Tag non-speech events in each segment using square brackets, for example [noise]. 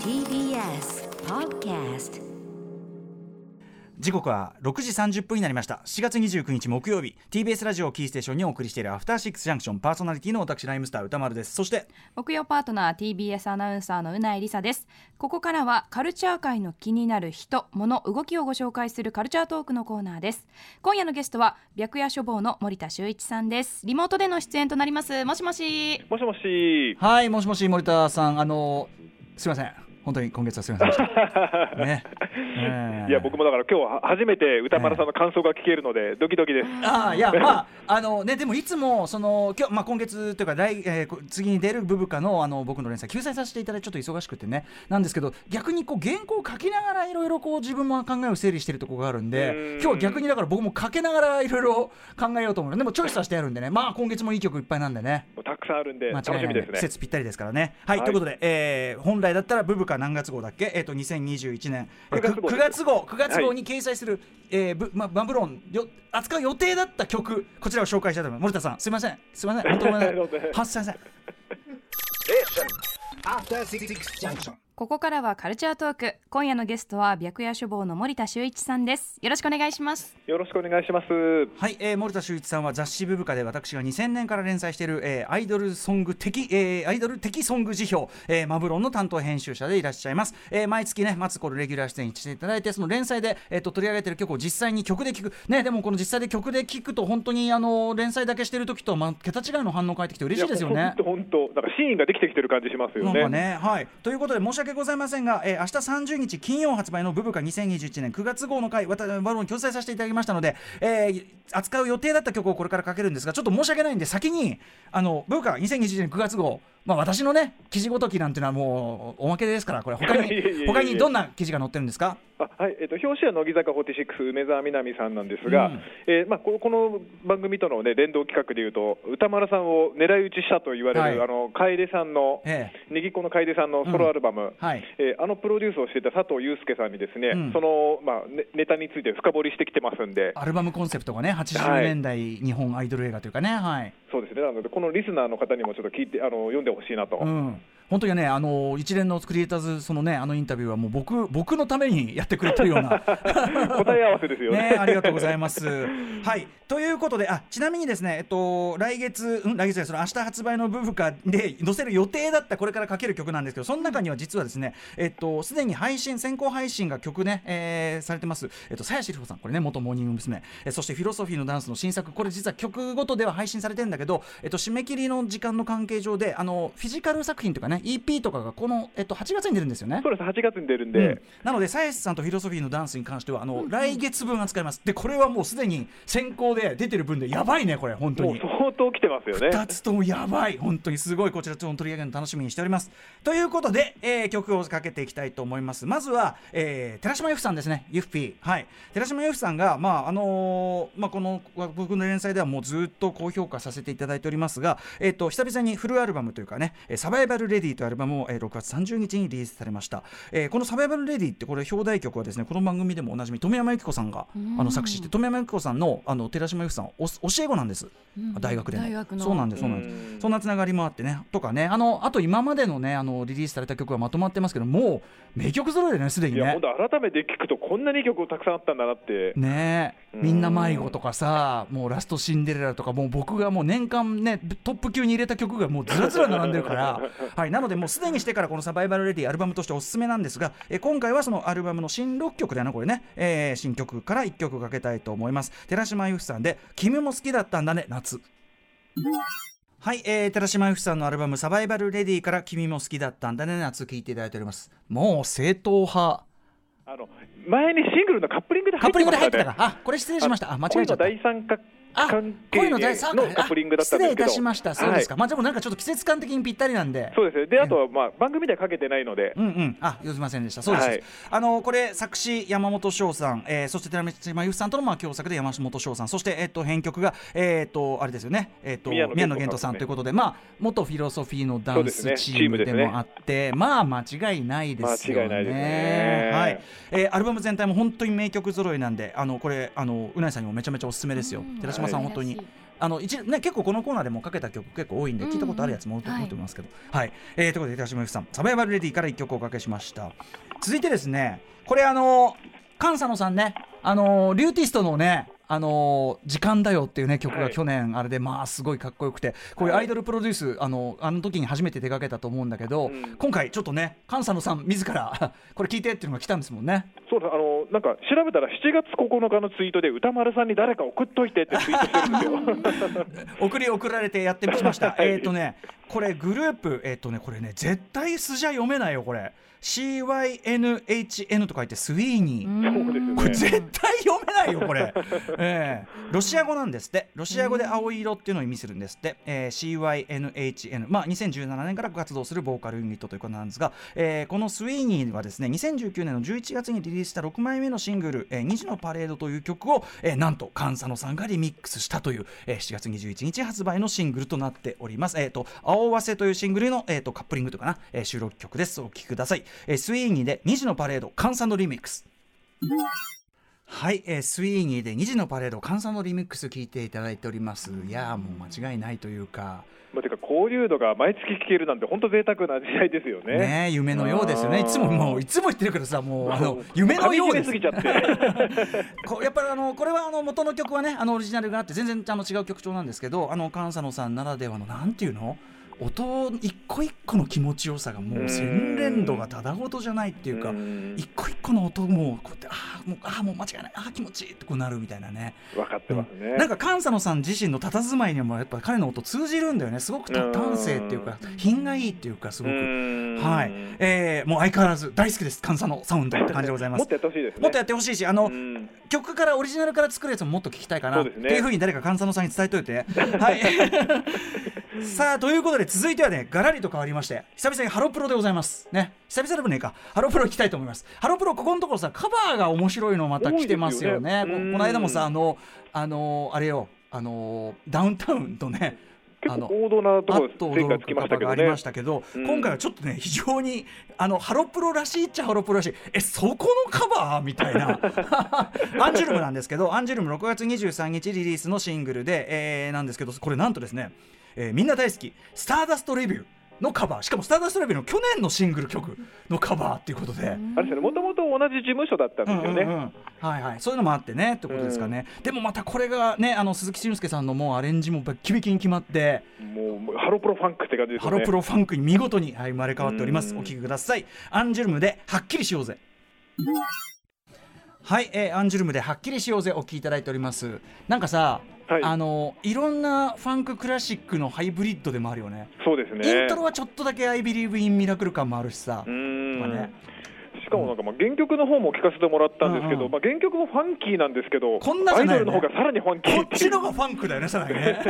TBS Podcast 時刻は6時30分になりました。7月29日木曜日。TBS ラジオをキーステーションにお送りしているアフターシックスジャンクション。パーソナリティの私ライムスター歌丸です。そして木曜パートナー TBS アナウンサーのうないりさです。ここからはカルチャー界の気になる人物動きをご紹介するカルチャートークのコーナーです。今夜のゲストは白夜処方の森田修一さんです。リモートでの出演となります。もしもし。もしもし。はいもしもし森田さん。あのすいません本当に今月はすみませんでした。[laughs] ね。ええいや、僕もだから今日は初めて歌丸さんの感想が聞けるので、ドキドキです。ああいやまああのねでもいつもその今日まあ今月というか来、えーこ次に出るブブカのあの僕の連載救済させていただいてちょっと忙しくてね。なんですけど逆にこう原稿を書きながらいろいろこう自分も考えを整理してるところがあるんでうん。今日は逆にだから僕も書けながらいろいろ考えようと思うでもチョイスはしてあるんでね。まあ今月もいい曲いっぱいなんでね。たくさんあるんで、間違いない楽しみですね。季節ぴったりですからね。はい、はいということで、えー本来だったらブブカ何月号だっけ、えっ、と2021年えー9月号。9月号。9月号はい。に掲載する、えーブまバブロンよ扱う予定だった曲。こちらを紹介したいと思います。森田さん。すみません。すみません。本当ごめんなさい。どうぞ。はすいません。[laughs] After Six Junction. ここからはカルチャートーク。今夜のゲストは白夜処方の森田修一さんです。よろしくお願いします。よろしくお願いします。はい、えー、森田修一さんは雑誌ブブカで私が2000年から連載している、えーアイドルソング的、えーアイドル的ソング辞表、えーマブロンの担当編集者でいらっしゃいます、えー毎月ねマツコルレギュラー出演していただいてその連載で、えー、と取り上げている曲を実際に曲で聴く。ねでもこの実際で曲で聴くと本当にあの連載だけしてる時と、まあ、桁違いの反応返ってきて嬉しいですよね。本当本当、なんかシーンができてきてる感じしますよね。なんかね、はい。ということで申し訳ございませんが、えー明日30日金曜発売のブブカ2021年9月号の回、私バロンに共催させていただきましたので、えー扱う予定だった曲をこれからかけるんですが、ちょっと申し訳ないんで、先に、あの、ブブカ2021年9月号、まあ私のね、記事ごときなんていうのはもうおまけですから、これ他に [laughs] 他にどんな記事が載ってるんですか？あはい、えっと表紙は乃木坂46梅澤美波さんなんですが、うん。えーまあここの番組とのね連動企画でいうと歌丸さんを狙い撃ちしたと言われる、はい。あの楓さんの、えネギっ子の楓さんのソロアルバム、はい。えーあのプロデュースをしていた佐藤祐介さんにですね、うん。そのまあねネタについて深掘りしてきてますんで、アルバムコンセプトがね、80年代日本アイドル映画というかね、はい。そうですね。なのでこのリスナーの方にもちょっと聞いてあの読んでほしいなと。うん、本当にね、あの一連のクリエイターズ、そのね、あのインタビューはもう僕、僕のためにやってくれてるような。[laughs] 答え合わせですよね。ね、ありがとうございます。はい、ということで、あ、ちなみにですね、えっと、来月、うん、来月その明日発売のブブカで載せる予定だった、これからかける曲なんですけど、その中には実はですね、えっと、すでに配信、先行配信が曲ね、えーされてます。えっと、鞘師里穂さん、これね、元モーニング娘。えそして、フィロソフィーのダンスの新作、これ実は曲ごとでは配信されてんだけど、えっと、締め切りの時間の関係上で、あの、フィジカル作品とかね、EP とかが、この、えっと、8月に出るんですよね。そうです。8月に出るんで、うんなので、サイスさんとフィロソフィーのダンスに関しては、あの、来月分扱います。で、これはもうすでに先行で出てる分で、やばいね、これ、本当に。もう相当来てますよね。2つともやばい、本当にすごい、こちら、ちょっと取り上げるの楽しみにしております。ということで、えー曲をかけていきたいと思います。まずは、えー寺島由布さんですね、ユッフィー。はい。寺島由布さんが、まあ、あのーまあ、この、僕の連載ではもうずっと高評価させていただいておりますが、えっ、と、久々にフルアルバムというかね、えーサバイバルレディというアルバムを、えー6月30日にリリースされました。えーこのサバイバルレディって、これ、表題曲はですね、この番組でもおなじみ、富山由紀子さんが、あの、作詞して、富山由紀子さんの、あの、寺島由布さん、お教え子なんです。大学での大学の。そうなんですそうなんです。そんなつながりもあってねとかね。あのあと今までのねあのリリースされた曲がまとまってますけどもう名曲揃いでねすでにいや、ね本当改めて聞くとこんなに曲たくさんあったんだなって。ねえ。みんな迷子とかさもうラストシンデレラとかもう僕がもう年間ねトップ級に入れた曲がもうずらずら並んでるから。[laughs] はいなのでもうすでにしてからこのサバイバルレディアルバムとしておすすめなんですがえ今回はそのアルバムの新6曲だなこれね、えー新曲から1曲かけたいと思います。寺島由布さんで君も好きだったんだね。夏。はい、えー、寺島由布さんのアルバム「サバイバルレディ」から「君も好きだったんだね。夏」聴いていただいております。もう正統派。あの前にシングルのカップリングでカップリングで入ってたあこれ失礼しました。あ間違えちゃった。恋の大三角あ関係恋の第三回のカップリングだったんですけど。失礼いたしました。そうですか、はいまあでもなんかちょっと季節感的にぴったりなんで。そうですね。で、あとは、まあ、番組ではかけてないので、うんうん、あ、すみませんでした。そうです。はい。あの、これ作詞山本翔さん、えー、そして寺島由布さんとのまあ共作で山本翔さん、そしてえっ、と編曲がえっ、とあれですよね、えっ、と宮野源斗さんということで、まあ元フィロソフィーのダンスチームでもあって、まあ間違いないですよね。間違いないですね。はい。えーアルバム全体も本当に名曲揃いなんで、あのこれあのうなぎさんにもめちゃめちゃおすすめですよ。寺島さん、はい。本当に。あの一ね結構このコーナーでもかけた曲結構多いん。でうん聞いたことあるやつも多いとはい思ってますけど、はい、えーということで寺島由紀さん。サバイバルレディから一曲おかけしました。続いてですねこれあの菅佐野さんねあのリューティストのねあの時間だよっていうね曲はいが去年あれでまあすごいかっこよくてこういうアイドルプロデュースあのあの時に初めて手掛けたと思うんだけど、うん今回ちょっとね菅佐野さん自ら [laughs] これ聞いてっていうのが来たんですもんねそうですあのなんか調べたら7月9日のツイートで歌丸さんに誰か送っといてってツイートしてるんですよ。[laughs] 送り送られてやってきました。[laughs] はいえっ、とね、これグループ、えっ、とね、これね、絶対素じゃ読めないよ、これ。CYNHN と書いてスウィーニ。ー。これ絶対読めないよこれ、[laughs] ええ。ロシア語なんですって。ロシア語で青色っていうのを意味するんですって、えー CYNHN まあ2017年から活動するボーカルユニットということなんですが、えーこのスウィーニーはですね2019年の11月にリリースした6枚目のシングル「えー、2時のパレード」という曲を、えーなんと菅佐野さんがリミックスしたという、えー7月21日発売のシングルとなっております。えっ、と「青わせ」というシングルの、えー、とカップリングというかな、えー収録曲です。お聴きください、えースウィーニーで「2時のパレード」菅佐野リミックス。はい、えースウィーニーで2時のパレード菅さんのリミックス聞いていただいております。いやーもう間違いないというか。まあ、てかこういうのが毎月聴けるなんて本当贅沢な時代ですよね。ね夢のようですよね。いつももういつも言ってるけどさもうあの夢のようです。噛み締めすぎちゃって。[laughs] こやっぱりあのこれはあの元の曲はねあのオリジナルがあって全然あの違う曲調なんですけどあの菅佐野さんならではのなんていうの音一個一個の気持ちよさがもう洗練度がただごとじゃないっていうかん。一個一個の音もこうやってああもうああもう間違いない。ああ気持ちいいってこうなるみたいなね。分かってますね。なんか菅佐野さん自身の佇まいにもやっぱ彼の音通じるんだよね。すごくたうん。端正っていうか品がいいっていうかすごく。うん。はい、えーもう相変わらず大好きです。菅佐野サウンドって感じでございます。もっとやってほしいですね。もっとやってほしいしあの、うん。曲からオリジナルから作るやつももっと聞きたいかな、っていうふうに誰か菅佐野さんに伝えといて。はい [laughs] さあということで続いてはねガラリと変わりまして久々にハロプロでございます。ね。久々でもねえか。ハロプロ行きたいと思います。ハロプロここのところさカバーが面白いのまた来てますよね。ねここの間もさあのあのあれよ。あのダウンタウンとね結構高度なとあころと驚く方がありまし。たけど、うん。今回はちょっとね非常にあのハロプロらしいっちゃハロプロらしい。えそこのカバーみたいな。[laughs] アンジュルムなんですけどアンジュルム6月23日リリースのシングルで、えーなんですけどこれなんとですね、えーみんな大好き「スターダストレビュー」のカバーしかも「スターダストレビュー」の去年のシングル曲のカバーっていうことで。あれですよね。もともと同じ事務所だったんですよね。うんうんうんはいはい、そういうのもあってねってことですかね、でもまたこれがねあの鈴木俊介さんのもうアレンジもバッキバキに決まってもうハロプロファンクって感じですね。ロプロファンクに見事に、はい、生まれ変わっております。うんお聞きください。アンジュルムではっきりしようぜ。はい、えーアンジュルムではっきりしようぜお聞きいただいております。なんかさ、はいあのいろんなファンククラシックのハイブリッドでもあるよね。そうですね。イントロはちょっとだけ I Believe in Miracle 感もあるしさ。うーんしかもなんかまあ原曲の方も聴かせてもらったんですけど、うんうんまあ原曲もファンキーなんですけど、こんなじゃないよねアイドルの方がさらにファンキーこっちのがファンクだよね、さらにね。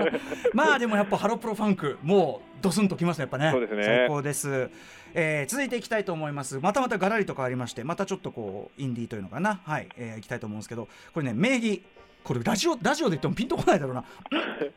[laughs] まあでもやっぱハロプロファンク、もうドスンときますね、やっぱね。そうですね最高です。えー続いていきたいと思います。またまたガラリと変わりまして、またちょっとこう、インディーというのかな、はい、えーいきたいと思うんですけど、これね、名義、これラジオ、ラジオで言ってもピンとこないだろうな。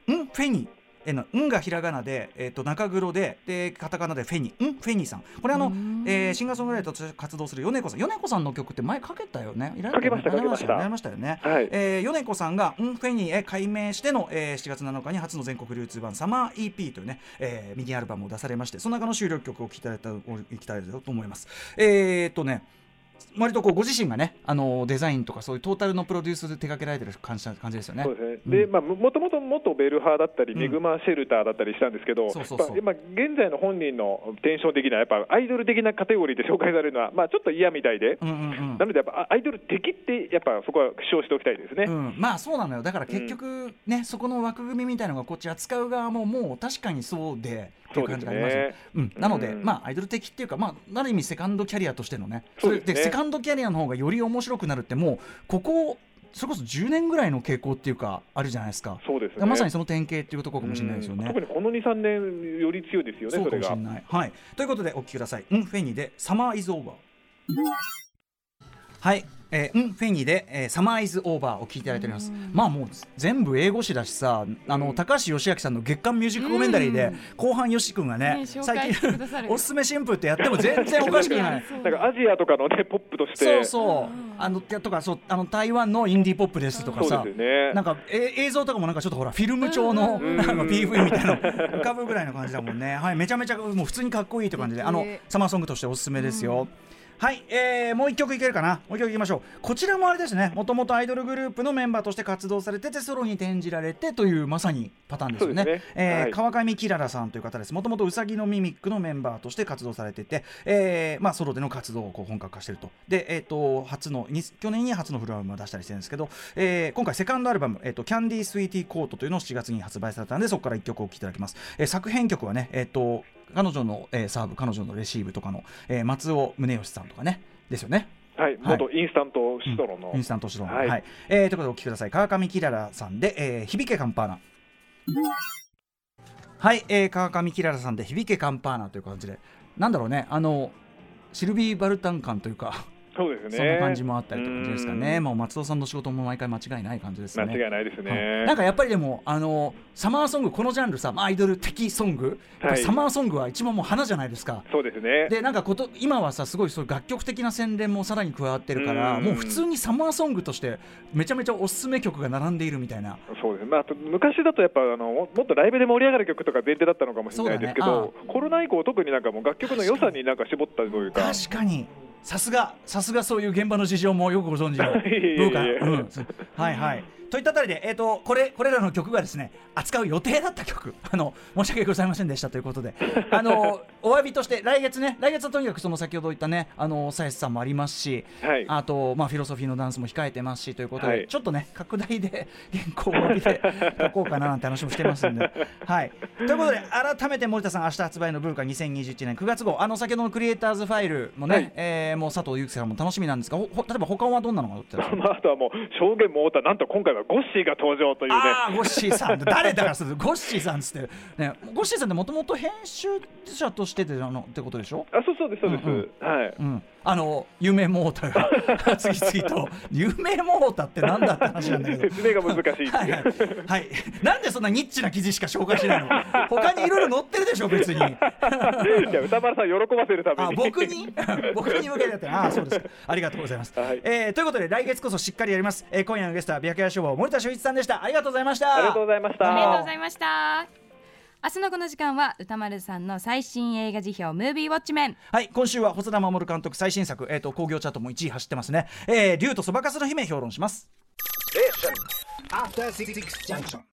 ん、ん、フェニー。えのんがひらがなで、えー、と中黒ででカタカナでフェニんフェニーさん。これあの、えーシンガーソングライターとして活動する米子さん。米子さんの曲って前かけたよね。いらかけましたかけました。やりましたよね、はい。えー、米子さんが、んフェニーへ改名しての、えー7月7日に初の全国流通版サマー EP というね、えーミニアルバムを出されましてその中の収録曲を聴きたいたいと思います。えー、っとね割とこうご自身がねあのデザインとかそういうトータルのプロデュースで手掛けられてる感じ感じですよね。そうですね、うん。でまあ、もともと元ベルハーだったり、うん。ミグマシェルターだったりしたんですけど、そうそうそう。やっぱまあ現在の本人のテンション的な、やっぱアイドル的なカテゴリーで紹介されるのは、まあ、ちょっと嫌みたいで、うんうんうん。なので、やっぱアイドル的って、やっぱそこは主張しておきたいですね。うん、まあそうなのよ。だから結局ね、そこの枠組みみたいのがこっち扱う側ももう確かにそうでっていう感じがありますね。うん、なので、うん。まあアイドル的っていうかまあある意味セカンドキャリアとしてのねそうですねセカンドキャリアの方がより面白くなるってもうここそれこそ10年ぐらいの傾向っていうかあるじゃないですかそうですねまさにその典型っていうところかもしれないですよね、うん特にこの2、3年、より強いですよね、そう。かもしれない。はい、ということでお聞きください。うん、フェニーでサマーイズオーバー。はい、えー、んフェニーで、えー、サマーイズオーバーを聞いていただいております。まあもう全部英語詞だしさ、あの、高橋義明さんの月刊ミュージックコメンタリーで、後半よし君がねね紹最近おすすめ新婦ってやっても全然おかしくない。なんかアジアとかのねポップとして。そうそう、あのとかそうあの台湾のインディーポップですとかさね。なんかえ映像とかもなんかちょっとほらフィルム調のなんか PV みたいなの浮かぶぐらいの感じだもんね。はいめちゃめちゃもう普通にかっこいいって感じであのえサマーソングとしておすすめですよ、はい、えー、もう一曲いけるかな？もう一曲いきましょう。こちらもあれですね。もともとアイドルグループのメンバーとして活動されててソロに転じられてというまさにパターンですよね。ね。えーはい。川上きららさんという方です。もともとうさぎのミミックのメンバーとして活動されていて、えーまあ、ソロでの活動をこう本格化していると。で、えー、と初のに去年に初のフルアルバムを出したりしてるんですけど、えー今回セカンドアルバム「えー、とキャンディースイーティーコート」というのを7月に発売されたのでそこから1曲お聴きいただきます、えー作編曲はね、えー、と彼女の、えーサーブ彼女のレシーブとかの、えー松尾宗義さんとかね。ですよね。はい。元インスタントシトロの、インスタント指導の、ははい。いえーということでお聞きください。川上きららさんで、えー響けカンパーナ。はい、えー、川上きららさんで響けカンパーナという感じで。なんだろうね。あのシルビー・バルタン感というかそうですね。そんな感じもあったりという感じですかね。うん。もう松尾さんの仕事も毎回間違いない感じですね。間違いないですね、はい。なんかやっぱりでもあのサマーソングこのジャンルさ、まあ、アイドル的ソング、はい。サマーソングは一番もう花じゃないですか。そうですね。でなんかこと今はさすごいそう楽曲的な洗練もさらに加わってるからうん。もう普通にサマーソングとしてめちゃめちゃおすすめ曲が並んでいるみたいな。そうですね、まあ、昔だとやっぱあのももっとライブで盛り上がる曲とか前提だったのかもしれないですけど、コロナ以降、特になんかもう楽曲の良さになんか絞ったというか、確かにさすがさすがそういう現場の事情もよくご存知の。[laughs] いえいえいえ。どうか、うん、はいはいといったあたりで、えー、とこれこれらの曲がですね扱う予定だった曲 [laughs] あの申し訳ございませんでしたということで。あの [laughs] お詫びとして来月ね来月はとにかくその先ほど言ったねあのサイスさんもありますし、はい。あと、まあ、フィロソフィーのダンスも控えてますしということで、はい。ちょっとね拡大で [laughs] 原稿を詫びて書こうかななんて話もしてますんで。はい、ということで改めて森田さん明日発売の「ブルカ2021年9月号」あの先ほどのクリエイターズファイルもね、はい。えーもう佐藤祐樹さんも楽しみなんですが例えば他はどんなのが載ってるんですか？まあ、あとはもう証言も太田、なんと今回はゴッシーが登場というね、ゴッシーさん誰だからする。ゴッシーさんっつって、ね、ゴッシーさんってもともと編集者としてであのってことでしょ？あそうそうです、そうです、うんうん。はい。うん、あの夢モータが [laughs] 次々と。夢モータってなんだって話なんだけど。説明が難しいはいはい、はい、なんでそんなニッチな記事しか紹介しないの？他にいろいろ載ってるでしょ別に。[laughs] いや歌丸さん喜ばせるためあに僕に？[laughs] 僕に向けてやってああそうですか。ありがとうございます、はい。えーということで来月こそしっかりやります、えー今夜のゲストは白夜消防森田修一さんでした。ありがとうございました。ありがとうございました。ありがとうございました明日のこの時間は歌丸さんの最新映画辞表ムービーウォッチメン。はい今週は細田守監督最新作えっ、と興行チャートも1位走ってますね。えー竜とそばかすの姫評論します。Junction.